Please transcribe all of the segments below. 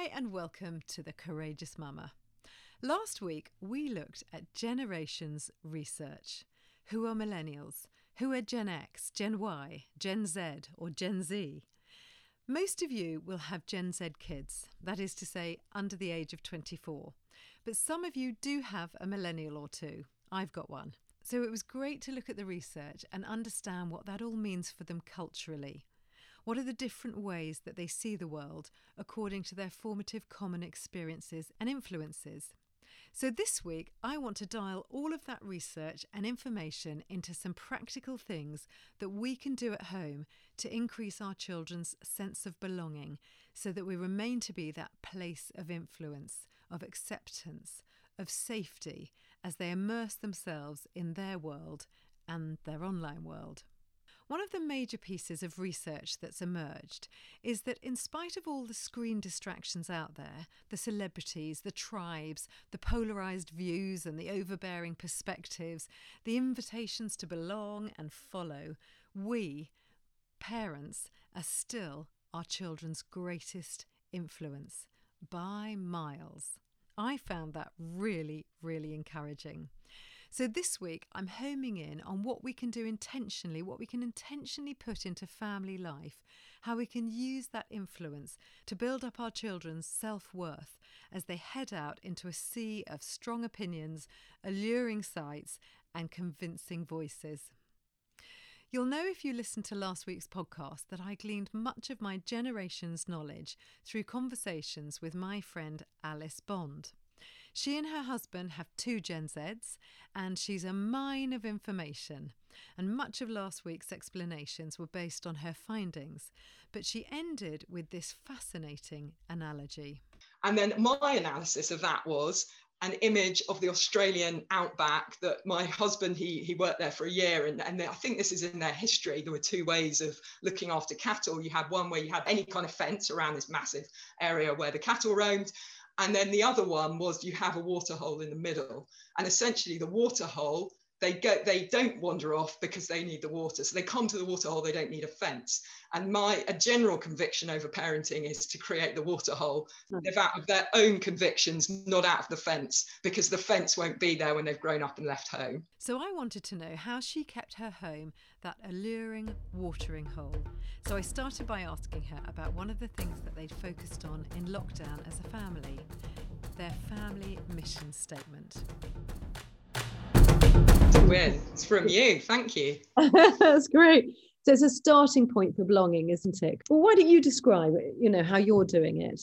Hi, and welcome to The Courageous Mama. Last week, we looked at generations research. Who are millennials? Who are Gen X, Gen Y, Gen Z, or Gen Z? Most of you will have Gen Z kids, that is to say, under the age of 24. But some of you do have a millennial or two. I've got one. So it was great to look at the research and understand what that all means for them culturally. What are the different ways that they see the world according to their formative common experiences and influences? So, this week, I want to dial all of that research and information into some practical things that we can do at home to increase our children's sense of belonging so that we remain to be that place of influence, of acceptance, of safety as they immerse themselves in their world and their online world. One of the major pieces of research that's emerged is that, in spite of all the screen distractions out there, the celebrities, the tribes, the polarised views and the overbearing perspectives, the invitations to belong and follow, we, parents, are still our children's greatest influence by miles. I found that really, really encouraging. So this week, I'm homing in on what we can do intentionally, what we can intentionally put into family life, how we can use that influence to build up our children's self worth as they head out into a sea of strong opinions, alluring sights, and convincing voices. You'll know if you listened to last week's podcast that I gleaned much of my generation's knowledge through conversations with my friend Alice Bond. She and her husband have two Gen Zs, and she's a mine of information. And much of last week's explanations were based on her findings. But she ended with this fascinating analogy. And then my analysis of that was an image of the Australian outback that my husband he he worked there for a year and, and I think this is in their history there were two ways of looking after cattle you had one where you had any kind of fence around this massive area where the cattle roamed and then the other one was you have a water hole in the middle. And essentially the water hole, they go, they don't wander off because they need the water. So they come to the water hole, they don't need a fence. And my a general conviction over parenting is to create the water hole, mm. live out of their own convictions, not out of the fence, because the fence won't be there when they've grown up and left home. So I wanted to know how she kept her home that alluring watering hole. So I started by asking her about one of the things that they'd focused on in lockdown as a family their family mission statement. Win. It's from you. Thank you. That's great. So it's a starting point for belonging, isn't it? Well, why don't you describe you know, how you're doing it?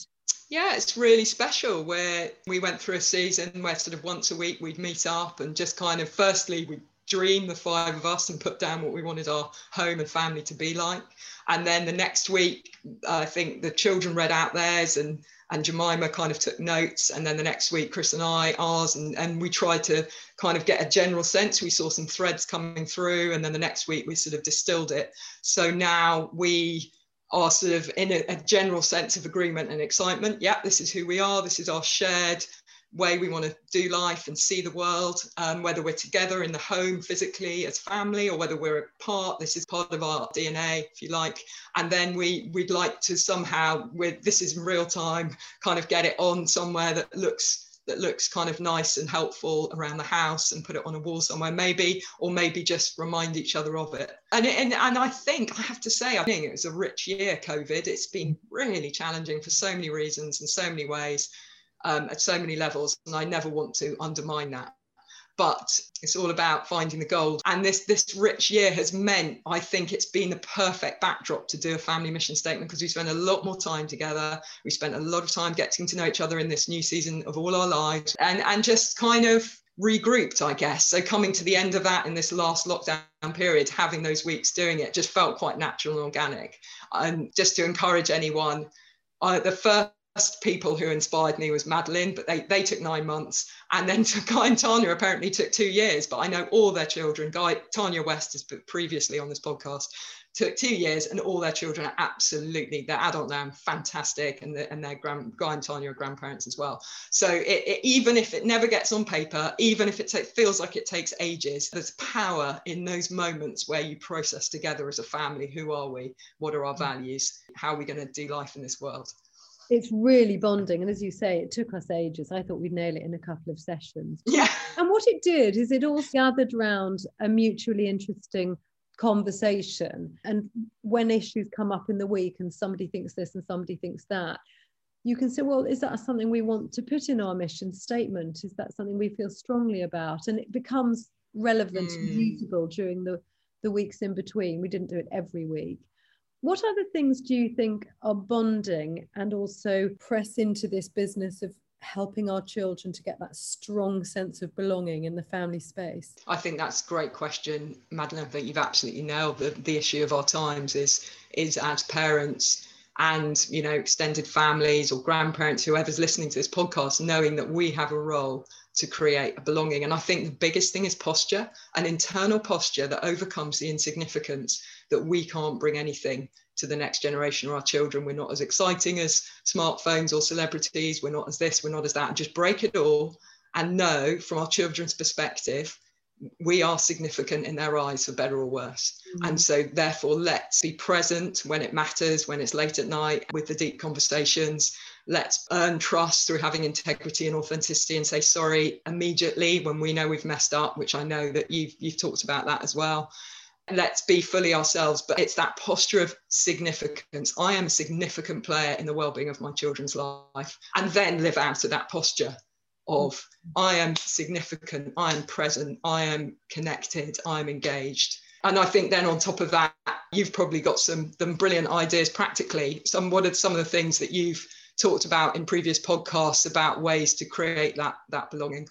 Yeah, it's really special where we went through a season where sort of once a week we'd meet up and just kind of firstly we dream the five of us and put down what we wanted our home and family to be like and then the next week i think the children read out theirs and and Jemima kind of took notes. And then the next week, Chris and I, ours, and, and we tried to kind of get a general sense. We saw some threads coming through. And then the next week, we sort of distilled it. So now we are sort of in a, a general sense of agreement and excitement. Yeah, this is who we are. This is our shared way we want to do life and see the world, um, whether we're together in the home physically as family or whether we're apart. This is part of our DNA, if you like. And then we we'd like to somehow, with this is real time, kind of get it on somewhere that looks that looks kind of nice and helpful around the house and put it on a wall somewhere maybe or maybe just remind each other of it and and, and i think i have to say i think it was a rich year covid it's been really challenging for so many reasons in so many ways um, at so many levels, and I never want to undermine that. But it's all about finding the gold. And this this rich year has meant, I think, it's been the perfect backdrop to do a family mission statement because we spent a lot more time together. We spent a lot of time getting to know each other in this new season of all our lives, and and just kind of regrouped, I guess. So coming to the end of that in this last lockdown period, having those weeks doing it just felt quite natural and organic. And just to encourage anyone, uh, the first first people who inspired me was Madeleine, but they, they took nine months. And then Guy and Tanya apparently took two years, but I know all their children. Guy, Tanya West has previously on this podcast, took two years and all their children are absolutely, they're adult now and fantastic. And, the, and their grand, Guy and Tanya are grandparents as well. So it, it, even if it never gets on paper, even if it feels like it takes ages, there's power in those moments where you process together as a family, who are we? What are our mm. values? How are we going to do life in this world? It's really bonding. And as you say, it took us ages. I thought we'd nail it in a couple of sessions. Yeah. And what it did is it all gathered around a mutually interesting conversation. And when issues come up in the week and somebody thinks this and somebody thinks that, you can say, well, is that something we want to put in our mission statement? Is that something we feel strongly about? And it becomes relevant mm. and usable during the, the weeks in between. We didn't do it every week. What other things do you think are bonding and also press into this business of helping our children to get that strong sense of belonging in the family space? I think that's a great question, Madeleine. I think you've absolutely nailed the, the issue of our times is is as parents and you know extended families or grandparents whoever's listening to this podcast knowing that we have a role to create a belonging and i think the biggest thing is posture an internal posture that overcomes the insignificance that we can't bring anything to the next generation or our children we're not as exciting as smartphones or celebrities we're not as this we're not as that and just break it all and know from our children's perspective we are significant in their eyes for better or worse. Mm-hmm. And so, therefore, let's be present when it matters, when it's late at night with the deep conversations. Let's earn trust through having integrity and authenticity and say sorry immediately when we know we've messed up, which I know that you've, you've talked about that as well. Let's be fully ourselves, but it's that posture of significance. I am a significant player in the well-being of my children's life, and then live out of that posture of I am significant, I am present, I am connected, I'm engaged. And I think then on top of that, you've probably got some, some brilliant ideas practically. Some what are some of the things that you've talked about in previous podcasts about ways to create that that belonging?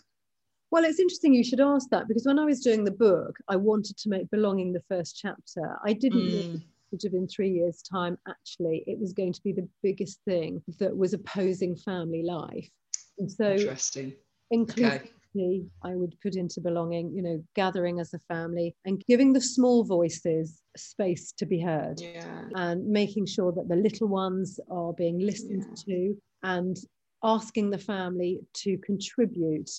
Well, it's interesting you should ask that because when I was doing the book, I wanted to make belonging the first chapter. I didn't mm. sort of in three years' time, actually, it was going to be the biggest thing that was opposing family life. And so interesting. Inclusivity, okay. I would put into belonging, you know, gathering as a family and giving the small voices space to be heard. Yeah. And making sure that the little ones are being listened yeah. to and asking the family to contribute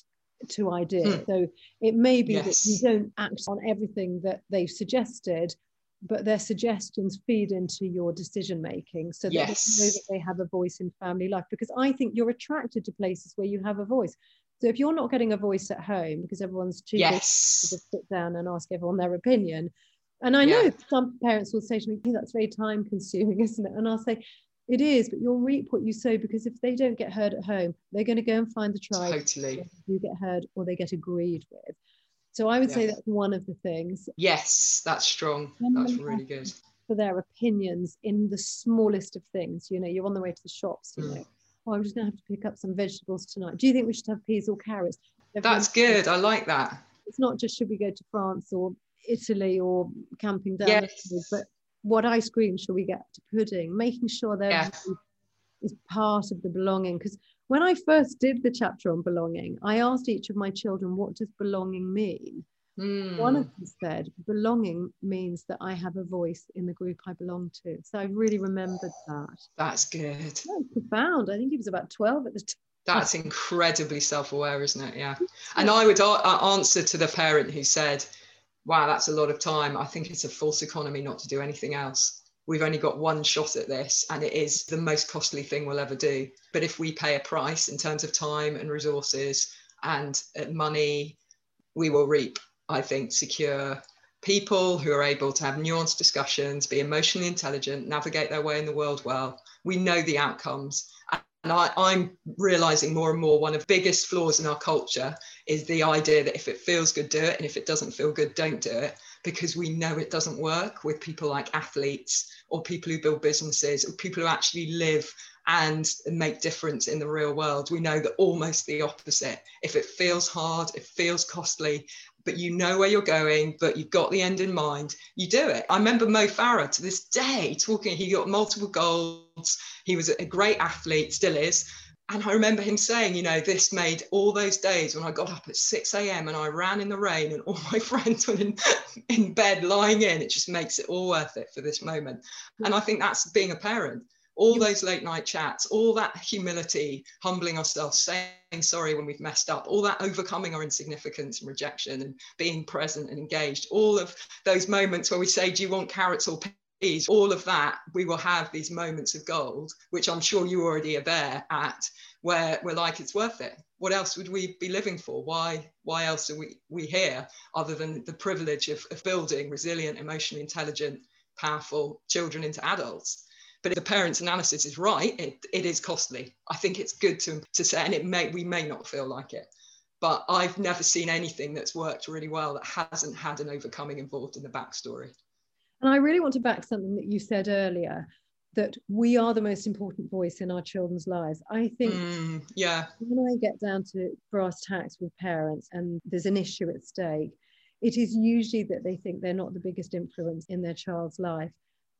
to ideas. Hmm. So it may be yes. that you don't act on everything that they've suggested, but their suggestions feed into your decision making so that yes. they know that they have a voice in family life because i think you're attracted to places where you have a voice so if you're not getting a voice at home because everyone's too yes. to just sit down and ask everyone their opinion and i know yeah. some parents will say to me that's very time consuming isn't it and i'll say it is but you'll reap what you sow because if they don't get heard at home they're going to go and find the tribe totally you get heard or they get agreed with so I would say that's one of the things. Yes, that's strong. That's really good. For their opinions in the smallest of things. You know, you're on the way to the shops, you mm. know, oh, I'm just going to have to pick up some vegetables tonight. Do you think we should have peas or carrots? That's good. I like that. It's not just should we go to France or Italy or camping down, yes. but what ice cream should we get to pudding? Making sure that yes. is part of the belonging. Because when I first did the chapter on belonging, I asked each of my children, what does belonging mean? Mm. One of them said, belonging means that I have a voice in the group I belong to. So I really remembered that. That's good. That's profound. I think he was about 12 at the time. That's incredibly self aware, isn't it? Yeah. And I would answer to the parent who said, wow, that's a lot of time. I think it's a false economy not to do anything else we've only got one shot at this and it is the most costly thing we'll ever do. But if we pay a price in terms of time and resources and uh, money, we will reap, I think, secure people who are able to have nuanced discussions, be emotionally intelligent, navigate their way in the world well. We know the outcomes. And I, am realizing more and more one of the biggest flaws in our culture is the idea that if it feels good, do it. And if it doesn't feel good, don't do it because we know it doesn't work with people like athletes or people who build businesses or people who actually live and make difference in the real world. We know that almost the opposite. If it feels hard, it feels costly, but you know where you're going, but you've got the end in mind, you do it. I remember Mo Farah to this day talking, he got multiple golds. He was a great athlete, still is and I remember him saying, you know, this made all those days when I got up at 6 a.m. and I ran in the rain and all my friends were in, in bed lying in. It just makes it all worth it for this moment. And I think that's being a parent. All those late night chats, all that humility, humbling ourselves, saying sorry when we've messed up, all that overcoming our insignificance and rejection and being present and engaged, all of those moments where we say, Do you want carrots or all of that, we will have these moments of gold, which I'm sure you already are there at, where we're like, it's worth it. What else would we be living for? Why, why else are we, we here other than the privilege of, of building resilient, emotionally intelligent, powerful children into adults? But if the parents' analysis is right, it, it is costly. I think it's good to, to say, and it may we may not feel like it, but I've never seen anything that's worked really well that hasn't had an overcoming involved in the backstory. And I really want to back something that you said earlier that we are the most important voice in our children's lives. I think mm, yeah. when I get down to brass tacks with parents and there's an issue at stake, it is usually that they think they're not the biggest influence in their child's life.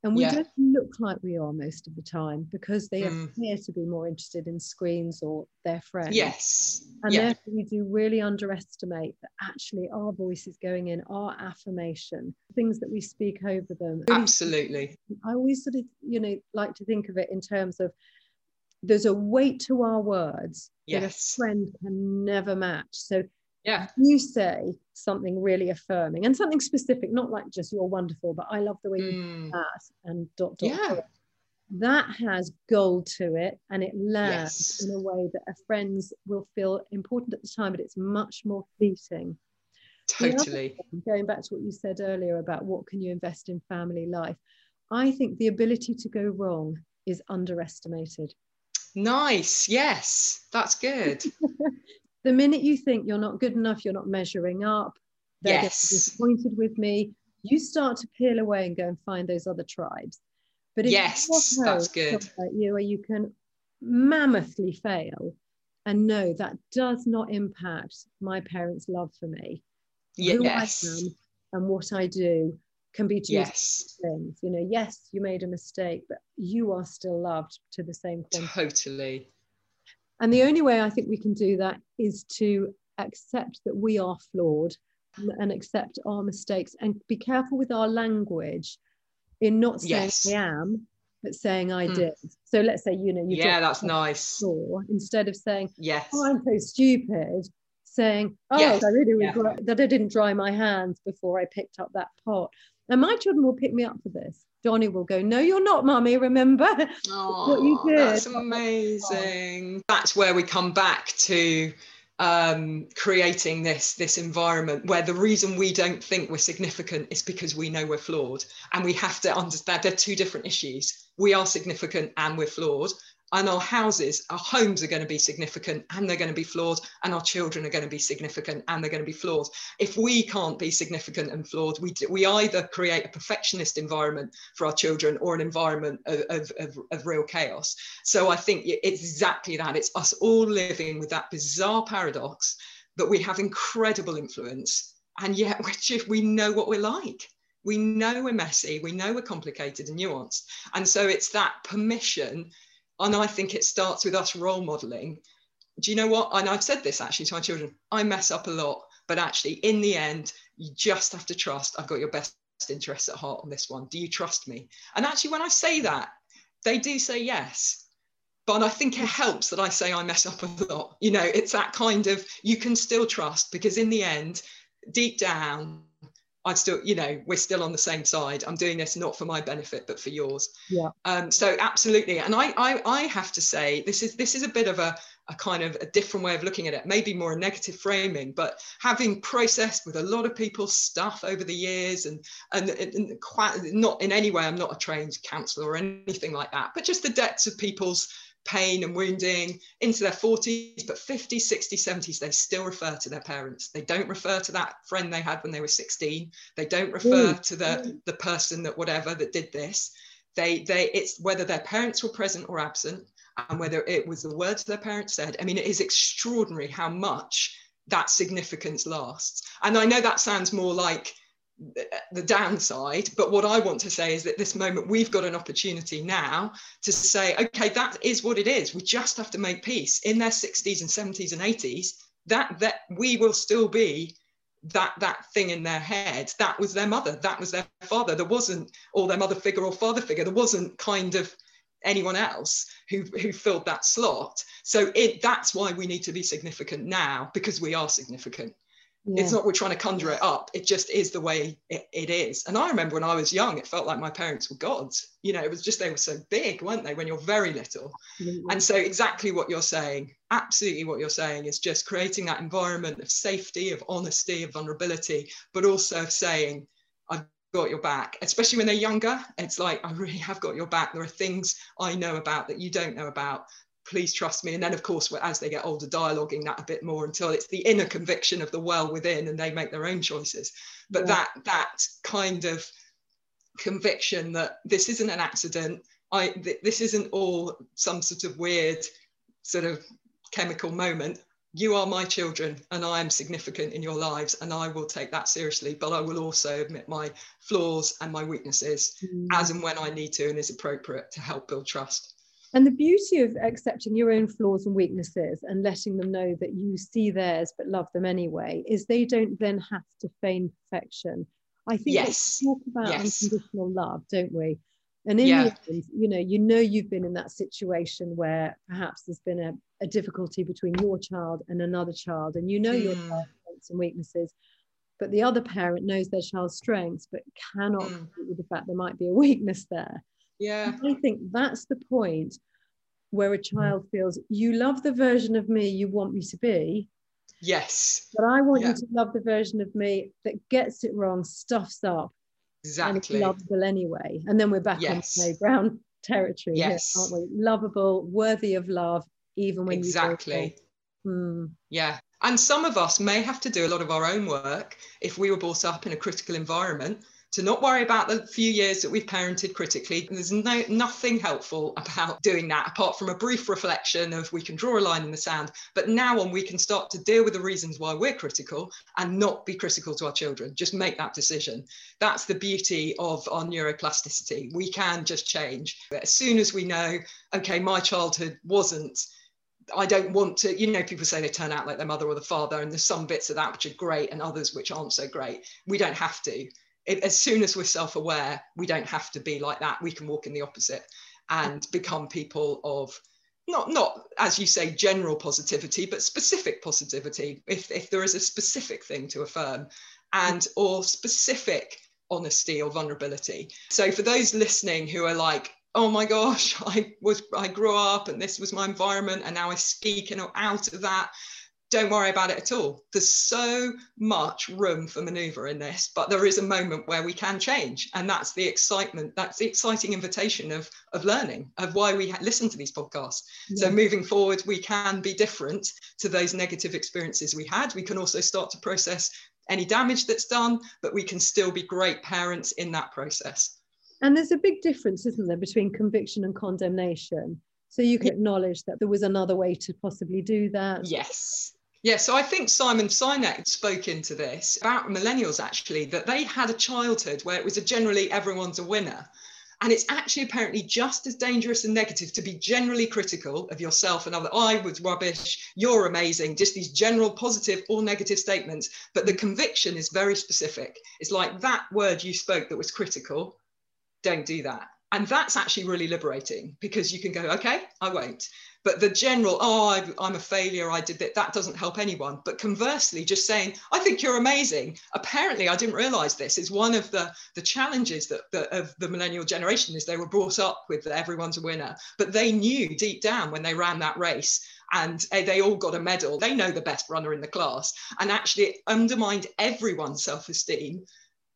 And we yeah. don't look like we are most of the time because they mm. appear to be more interested in screens or their friends. Yes. And yeah. therefore, we do really underestimate that actually our voice is going in, our affirmation, things that we speak over them. Absolutely. I always sort of, you know, like to think of it in terms of there's a weight to our words yes. that a friend can never match. So yeah. You say something really affirming and something specific not like just you're wonderful but i love the way you do mm. that and dot dot yeah. Dot. that has gold to it and it lands yes. in a way that a friends will feel important at the time but it's much more fleeting. Totally. thing, going back to what you said earlier about what can you invest in family life i think the ability to go wrong is underestimated. Nice. Yes. That's good the minute you think you're not good enough, you're not measuring up, they're yes. disappointed with me, you start to peel away and go and find those other tribes. But if yes, that's good. You, where you can mammothly fail and know that does not impact my parents' love for me. Yes. Who I am and what I do can be two yes. things. You know, yes, you made a mistake, but you are still loved to the same quantity. Totally. And the only way I think we can do that is to accept that we are flawed and accept our mistakes and be careful with our language in not saying yes. I am, but saying I mm. did. So let's say, you know, you yeah, that's nice. Floor, instead of saying, yes, oh, I'm so stupid, saying, oh, yes. I really regret yeah. that I didn't dry my hands before I picked up that pot. And my children will pick me up for this. Johnny will go, No, you're not, mummy, remember oh, what you did. That's amazing. That's where we come back to um, creating this, this environment where the reason we don't think we're significant is because we know we're flawed. And we have to understand they're two different issues. We are significant and we're flawed and our houses, our homes are going to be significant and they're going to be flawed, and our children are going to be significant and they're going to be flawed. If we can't be significant and flawed, we, we either create a perfectionist environment for our children or an environment of, of, of, of real chaos. So I think it's exactly that. It's us all living with that bizarre paradox that we have incredible influence, and yet we we know what we're like we know we're messy we know we're complicated and nuanced and so it's that permission and I think it starts with us role modeling. Do you know what? And I've said this actually to my children I mess up a lot, but actually, in the end, you just have to trust I've got your best interests at heart on this one. Do you trust me? And actually, when I say that, they do say yes. But I think it helps that I say I mess up a lot. You know, it's that kind of you can still trust because in the end, deep down, I still, you know, we're still on the same side. I'm doing this not for my benefit, but for yours. Yeah. Um, so absolutely. And I, I, I have to say, this is this is a bit of a, a kind of a different way of looking at it, maybe more a negative framing, but having processed with a lot of people's stuff over the years and, and, and quite not in any way, I'm not a trained counselor or anything like that, but just the depths of people's pain and wounding into their 40s, but 50s, 60s, 70s, they still refer to their parents. They don't refer to that friend they had when they were 16. They don't refer mm. to the, the person that whatever that did this. They, they, it's whether their parents were present or absent, and whether it was the words their parents said. I mean, it is extraordinary how much that significance lasts. And I know that sounds more like the downside but what i want to say is that this moment we've got an opportunity now to say okay that is what it is. We just have to make peace. In their 60s and 70s and 80s that that we will still be that that thing in their head. That was their mother. That was their father. There wasn't or their mother figure or father figure there wasn't kind of anyone else who who filled that slot. So it that's why we need to be significant now because we are significant Yeah. It's not we're trying to conjure it up. It just is the way it, it is. And I remember when I was young, it felt like my parents were gods. You know, it was just they were so big, weren't they, when you're very little? Mm-hmm. And so exactly what you're saying, absolutely what you're saying is just creating that environment of safety, of honesty, of vulnerability, but also of saying, I've got your back, especially when they're younger. It's like, I really have got your back. There are things I know about that you don't know about please trust me. And then, of course, as they get older, dialoguing that a bit more until it's the inner conviction of the well within and they make their own choices. But yeah. that that kind of conviction that this isn't an accident. I th- this isn't all some sort of weird sort of chemical moment. You are my children, and I am significant in your lives, and I will take that seriously. But I will also admit my flaws and my weaknesses mm. as and when I need to and is appropriate to help build trust. And the beauty of accepting your own flaws and weaknesses and letting them know that you see theirs but love them anyway is they don't then have to feign perfection. I think yes. we talk about yes. unconditional love, don't we? And in yeah. the end, you know, you know you've been in that situation where perhaps there's been a, a difficulty between your child and another child, and you know mm. your child's strengths and weaknesses, but the other parent knows their child's strengths but cannot mm. with the fact there might be a weakness there. Yeah. I think that's the point where a child feels you love the version of me you want me to be. Yes. But I want yeah. you to love the version of me that gets it wrong, stuffs up. Exactly. And lovable anyway. And then we're back yes. on playground territory, yes. Here, aren't we? Lovable, worthy of love, even when exactly. you hmm. Yeah. And some of us may have to do a lot of our own work if we were brought up in a critical environment to not worry about the few years that we've parented critically. There's no nothing helpful about doing that apart from a brief reflection of we can draw a line in the sand. But now on we can start to deal with the reasons why we're critical and not be critical to our children. Just make that decision. That's the beauty of our neuroplasticity. We can just change. As soon as we know, okay, my childhood wasn't I don't want to, you know, people say they turn out like their mother or the father, and there's some bits of that which are great and others which aren't so great. We don't have to as soon as we're self-aware we don't have to be like that. We can walk in the opposite and become people of not not as you say general positivity but specific positivity if, if there is a specific thing to affirm and or specific honesty or vulnerability. So for those listening who are like oh my gosh i was i grew up and this was my environment and now i speak and out of that don't worry about it at all. There's so much room for maneuver in this, but there is a moment where we can change. And that's the excitement, that's the exciting invitation of, of learning, of why we listen to these podcasts. Yeah. So moving forward, we can be different to those negative experiences we had. We can also start to process any damage that's done, but we can still be great parents in that process. And there's a big difference, isn't there, between conviction and condemnation? So you can acknowledge that there was another way to possibly do that. Yes. Yeah, so I think Simon Sinek spoke into this about millennials actually, that they had a childhood where it was a generally everyone's a winner. And it's actually apparently just as dangerous and negative to be generally critical of yourself and other. I was rubbish, you're amazing, just these general positive or negative statements. But the conviction is very specific. It's like that word you spoke that was critical, don't do that. And that's actually really liberating because you can go, okay, I won't. But the general, oh, I, am a failure, I did that, that doesn't help anyone. But conversely, just saying, I think you're amazing. Apparently, I didn't realize this is one of the, the challenges that, of the millennial generation is they were brought up with everyone's a winner. But they knew deep down when they ran that race and eh, they all got a medal. They know the best runner in the class. And actually, it undermined everyone's self esteem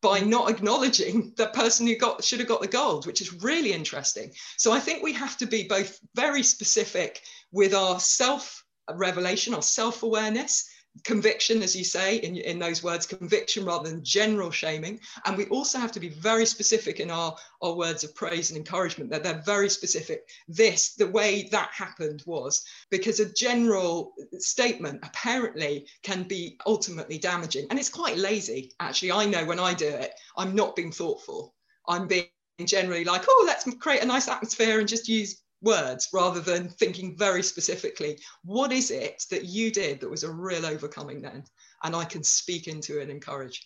by not acknowledging the person who got should have got the gold, which is really interesting. So I think we have to be both very specific with our self revelation, our self awareness, conviction, as you say in, in those words, conviction rather than general shaming. And we also have to be very specific in our, our words of praise and encouragement, that they're very specific. This, the way that happened was because a general statement apparently can be ultimately damaging. And it's quite lazy, actually. I know when I do it, I'm not being thoughtful. I'm being generally like, oh, let's create a nice atmosphere and just use words rather than thinking very specifically. What is it that you did that was a real overcoming then? And i can speak into it and encourage.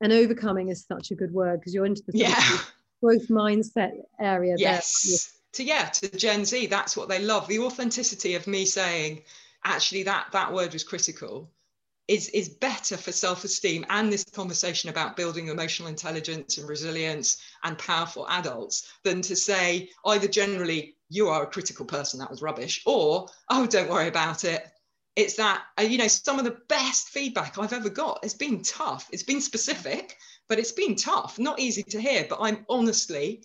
And overcoming is such a good word because you're into the yeah. growth mindset area yes. to yeah to gen z that's what they love. The authenticity of me saying actually that that word was critical is is better for self-esteem and this conversation about building emotional intelligence and resilience and powerful adults than to say either generally you are a critical person that was rubbish. Or oh don't worry about it. It's that uh, you know some of the best feedback i've ever got. It's been tough. It's been specific but it's been tough. Not easy to hear but i'm honestly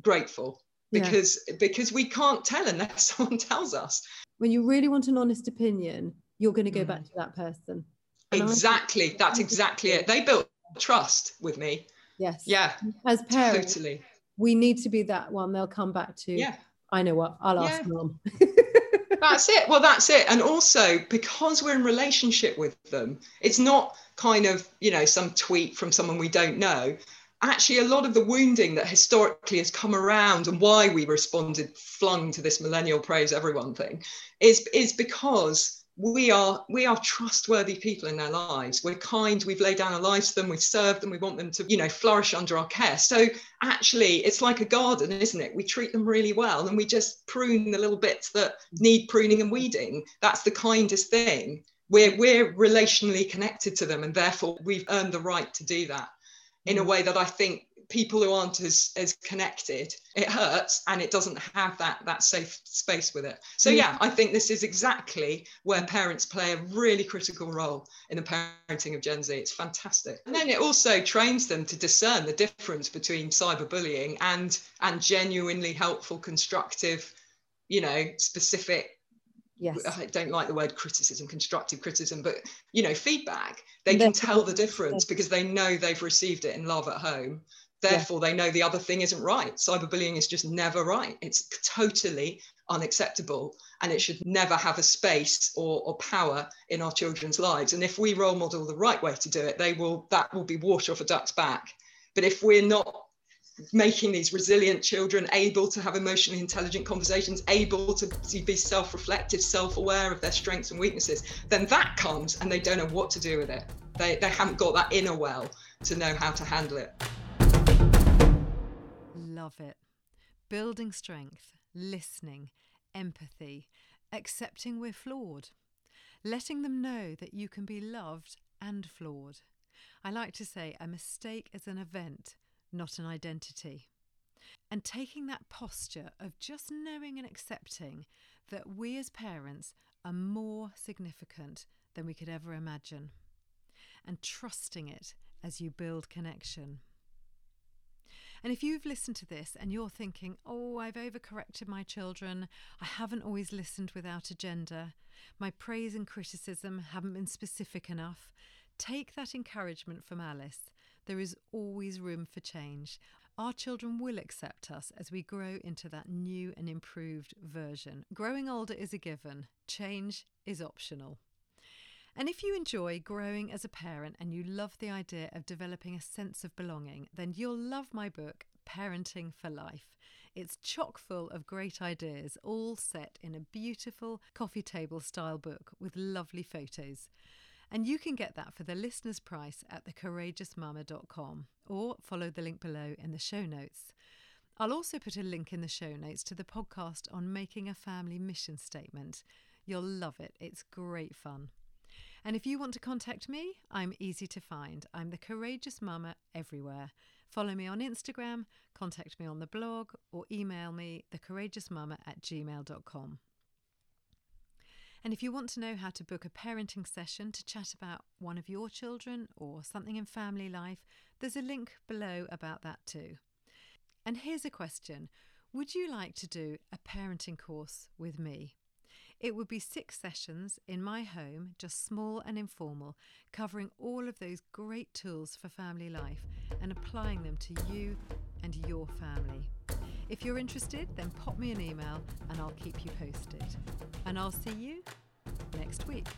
grateful because yeah. because we can't tell unless someone tells us. When you really want an honest opinion you're going to go mm. back to that person. Exactly. that's exactly it. They built trust with me. Yes. Yeah. As parents totally. we need to be that one they'll come back to. Yeah i know what i'll ask yeah. mom that's it. Well that's it. And also because we're in relationship with them it's not kind of you know some tweet from someone we don't know. Actually a lot of the wounding that historically has come around and why we responded flung to this millennial praise everyone thing is is because we are we are trustworthy people in their lives. We're kind we've laid down our lives to them we've served them we want them to you know flourish under our care. So actually it's like a garden isn't it? We treat them really well and we just prune the little bits that need pruning and weeding. That's the kindest thing. We're we're relationally connected to them and therefore we've earned the right to do that in a mm. way that i think people who aren't as as connected it hurts and it doesn't have that that safe space with it. So yeah. i think this is exactly where parents play a really critical role in the parenting of gen z. It's fantastic. And then it also trains them to discern the difference between cyberbullying and and genuinely helpful constructive you know specific yes. I don't like the word criticism constructive criticism but you know feedback. They can tell the difference. because they know they've received it in love at home Therefore, yeah. they know the other thing isn't right. Cyberbullying is just never right. It's totally unacceptable and it should never have a space or, or power in our children's lives. And if we role model the right way to do it, they will that will be water off a duck's back. But if we're not making these resilient children able to have emotionally intelligent conversations, able to be self reflective, self aware of their strengths and weaknesses, then that comes and they don't know what to do with it. They, they haven't got that inner well to know how to handle it. Love it. Building strength, listening, empathy, accepting we're flawed, letting them know that you can be loved and flawed. I like to say a mistake is an event, not an identity. And taking that posture of just knowing and accepting that we as parents are more significant than we could ever imagine, and trusting it as you build connection. And if you've listened to this and you're thinking, oh, I've overcorrected my children, I haven't always listened without agenda, my praise and criticism haven't been specific enough, take that encouragement from Alice. There is always room for change. Our children will accept us as we grow into that new and improved version. Growing older is a given, change is optional. And if you enjoy growing as a parent and you love the idea of developing a sense of belonging, then you'll love my book, Parenting for Life. It's chock full of great ideas, all set in a beautiful coffee table style book with lovely photos. And you can get that for the listener's price at thecourageousmama.com or follow the link below in the show notes. I'll also put a link in the show notes to the podcast on making a family mission statement. You'll love it, it's great fun. And if you want to contact me, I'm easy to find. I'm the Courageous Mama everywhere. Follow me on Instagram, contact me on the blog, or email me thecourageousmama at gmail.com. And if you want to know how to book a parenting session to chat about one of your children or something in family life, there's a link below about that too. And here's a question Would you like to do a parenting course with me? It would be six sessions in my home, just small and informal, covering all of those great tools for family life and applying them to you and your family. If you're interested, then pop me an email and I'll keep you posted. And I'll see you next week.